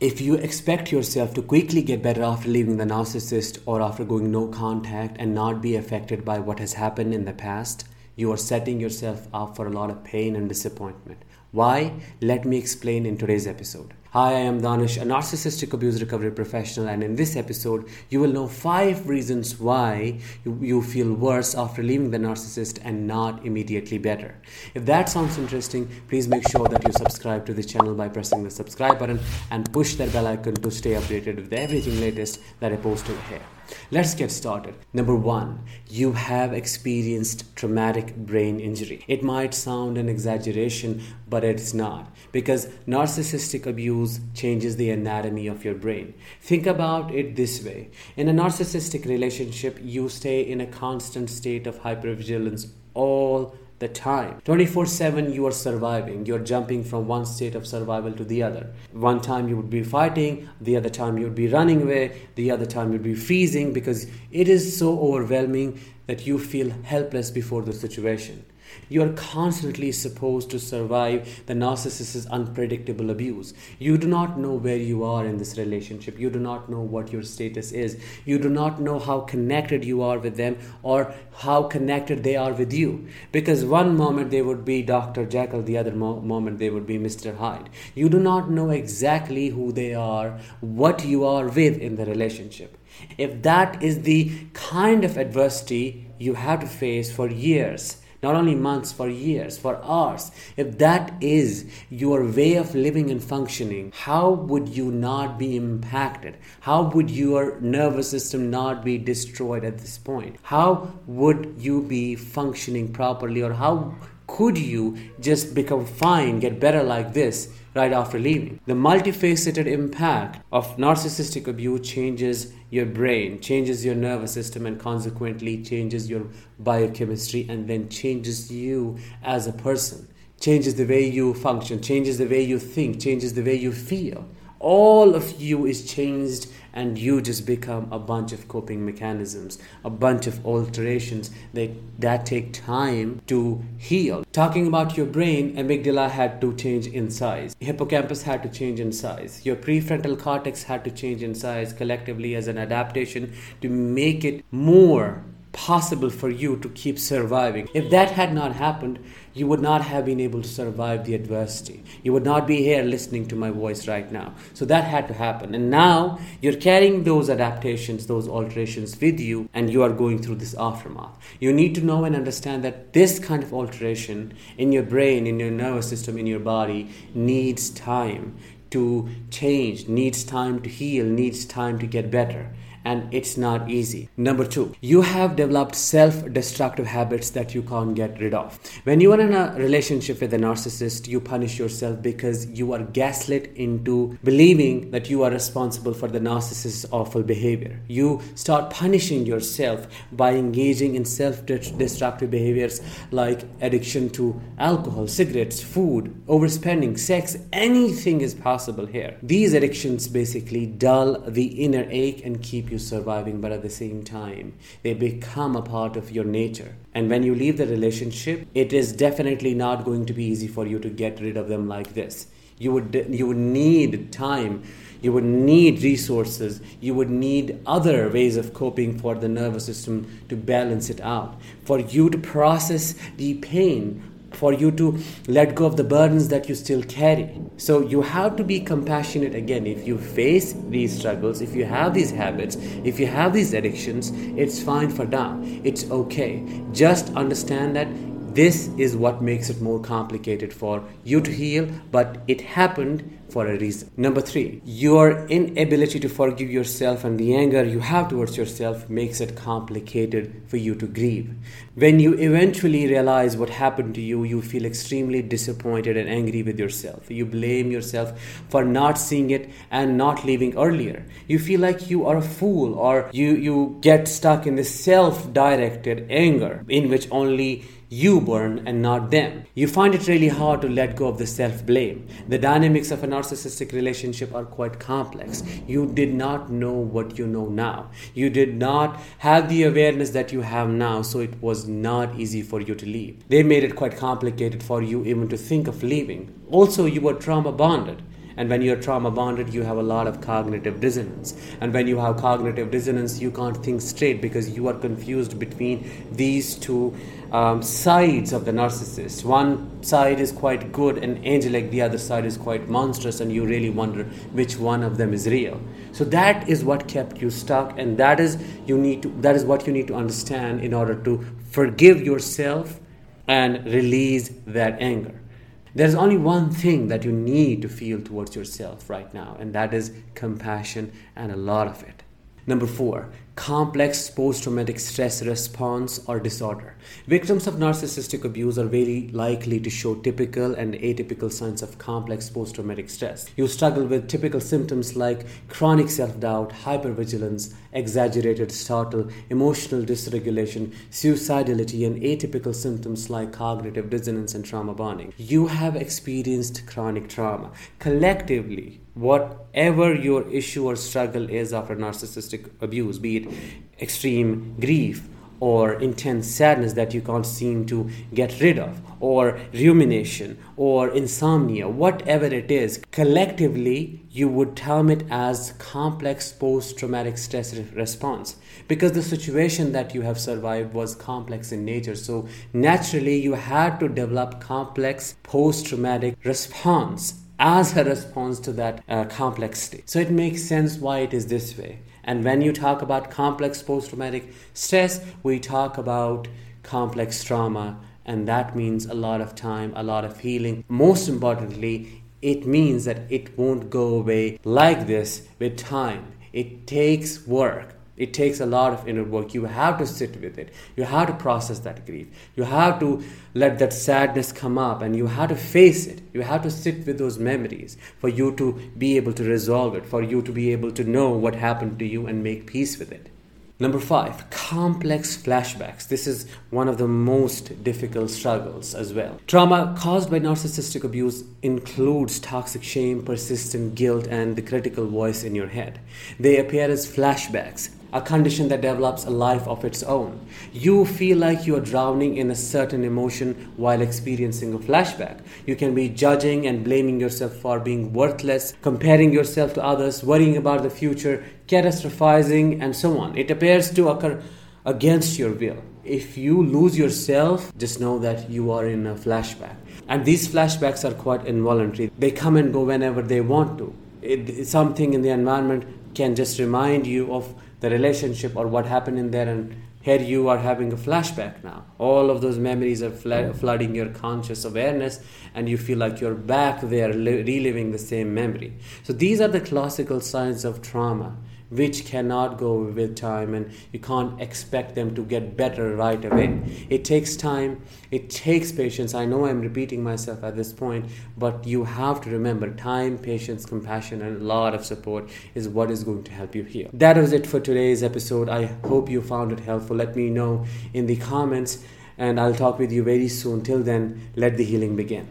If you expect yourself to quickly get better after leaving the narcissist or after going no contact and not be affected by what has happened in the past, you are setting yourself up for a lot of pain and disappointment. Why? Let me explain in today's episode. Hi, I am Danish, a narcissistic abuse recovery professional, and in this episode, you will know five reasons why you, you, feel worse after leaving the narcissist and not immediately better. If that sounds interesting, please make sure that you subscribe to the channel by pressing the subscribe button and push that bell icon to stay updated with everything latest that I post over here. Let's get started. Number one, you have experienced traumatic brain injury. It might sound an exaggeration, but it's not because narcissistic abuse changes the anatomy of your brain. Think about it this way in a narcissistic relationship, you stay in a constant state of hypervigilance all the time. 24 7 you are surviving. You're jumping from one state of survival to the other. One time you would be fighting, the other time you would be running away, the other time you'd be freezing because it is so overwhelming that you feel helpless before the situation. You are constantly supposed to survive the narcissist's unpredictable abuse. You do not know where you are in this relationship. You do not know what your status is. You do not know how connected you are with them or how connected they are with you. Because one moment they would be Dr. Jekyll, the other mo- moment they would be Mr. Hyde. You do not know exactly who they are, what you are with in the relationship. If that is the kind of adversity you have to face for years, not only months, for years, for hours. If that is your way of living and functioning, how would you not be impacted? How would your nervous system not be destroyed at this point? How would you be functioning properly, or how could you just become fine, get better like this? right after leaving. The multifaceted impact of narcissistic abuse changes your brain, changes your nervous system, and consequently changes your biochemistry and then changes you as a person, changes the way you function, changes the way you think, changes the way you feel. All of you is changed and you just become a bunch of coping mechanisms, a bunch of alterations that, that take time to heal. Talking about your brain, amygdala had to change in size, hippocampus had to change in size, your prefrontal cortex had to change in size collectively as an adaptation to make it more possible for you to keep surviving. If that had not happened, you would not have been able to survive the adversity. You would not be here listening to my voice right now. So that had to happen. And now you're carrying those adaptations, those alterations with you, and you are going through this aftermath. You need to know and understand that this kind of alteration in your brain, in your nervous system, in your body needs time to change, needs time to heal, needs time to get better and it's not easy. Number two, you have developed self destructive habits that you can't get rid of. When you are in a relationship with a narcissist, you punish yourself because you are gaslit into believing that you are responsible for the narcissist's awful behavior. You start punishing yourself by engaging in self destructive behaviors like addiction to alcohol, cigarettes, food, overspending, sex, anything is possible here. These addictions basically dull the inner ache and keep you surviving, but at the same time, they become a part of your nature. And when you leave the relationship, it is definitely not going to be easy for you to get rid of them like this. You would, you would need time, you would need resources, you would need other ways of coping for the nervous system to balance it out. For you to process the pain for you to let go of the burdens that you still carry. So you have to be compassionate again. If you face these struggles, if you have these habits, if you have these addictions, it's fine for now. It's okay. Just understand that this is what makes it more complicated for you to heal, but it happened for a reason. Number three, your inability to forgive yourself and the anger you have towards yourself makes it complicated for you to grieve. When you eventually realize what happened to you, you feel extremely disappointed and angry with yourself. You blame yourself for not seeing it and not leaving earlier. You feel like you are a fool or you, you get stuck in this self directed anger in which only you burn and not them. You find it really hard to let go of the self blame. The dynamics of a narcissistic relationship are quite complex. You did not know what you know now. You did not have the awareness that you have now, so it was not easy for you to leave. They made it quite complicated for you even to think of leaving. Also, you were trauma bonded And when you're trauma bonded, you have a lot of cognitive dissonance. And when you have cognitive dissonance, you can't think straight because you are confused between these two um, sides of the narcissist. One side is quite good and angelic, the other side is quite monstrous, and you really wonder which one of them is real. So that is what kept you stuck, and that is you need to that is what you need to understand in order to forgive yourself and release that anger. There's only one thing that you need to feel towards yourself right now, and that is compassion and a lot of it. Number four, complex post traumatic stress response or disorder. Victims of narcissistic abuse are very likely to show typical and atypical signs of complex post traumatic stress. You struggle with typical symptoms like chronic self doubt, hypervigilance, exaggerated startle, emotional dysregulation, suicidality, and atypical symptoms like cognitive dissonance and trauma bonding. You have experienced chronic trauma. Collectively, whatever your issue or struggle is after narcissistic abuse, be it extreme grief or intense sadness that you can't seem to get rid of, or rumination, or insomnia, whatever it is, collectively you would term it as complex post traumatic stress response because the situation that you have survived was complex in nature. So, naturally, you had to develop complex post traumatic response as a response to that uh, complex state. So it makes sense why it is this way. And when you talk about complex post traumatic stress, we talk about complex trauma, and that means a lot of time, a lot of healing. Most importantly, it means that it won't go away like this with time. It takes work it takes a lot of inner work. You have to sit with it. You have to process that grief. You have to let that sadness come up and you have to face it. You have to sit with those memories for you to be able to resolve it, for you to be able to know what happened to you and make peace with it. Number five, complex flashbacks. This is one of the most difficult struggles as well. Trauma caused by narcissistic abuse includes toxic shame, persistent guilt, and the critical voice in your head. They appear as flashbacks, a condition that develops a life of its own. You feel like you are drowning in a certain emotion while experiencing a flashback. You can be judging and blaming yourself for being worthless, comparing yourself to others, worrying about the future, catastrophizing, and so on. It appears to occur against your will. If you lose yourself, just know that you are in a flashback. And these flashbacks are quite involuntary. They come and go whenever they want to. It, something in the environment can just remind you of the relationship or what happened in there and here you are having a flashback now. All of those memories are mm. flooding your conscious awareness and you feel like you're back there li- reliving the same memory. So these are the classical signs of trauma which cannot go with time and you can't expect them to get better right away. It takes time, it takes patience. I know I'm repeating myself at this point, but you have to remember time, patience, compassion, and a lot of support is what is going to help you heal. That was it for today's episode. I hope you found it helpful. Let me know in the comments, and I'll talk with you very soon. Till then, let the healing begin.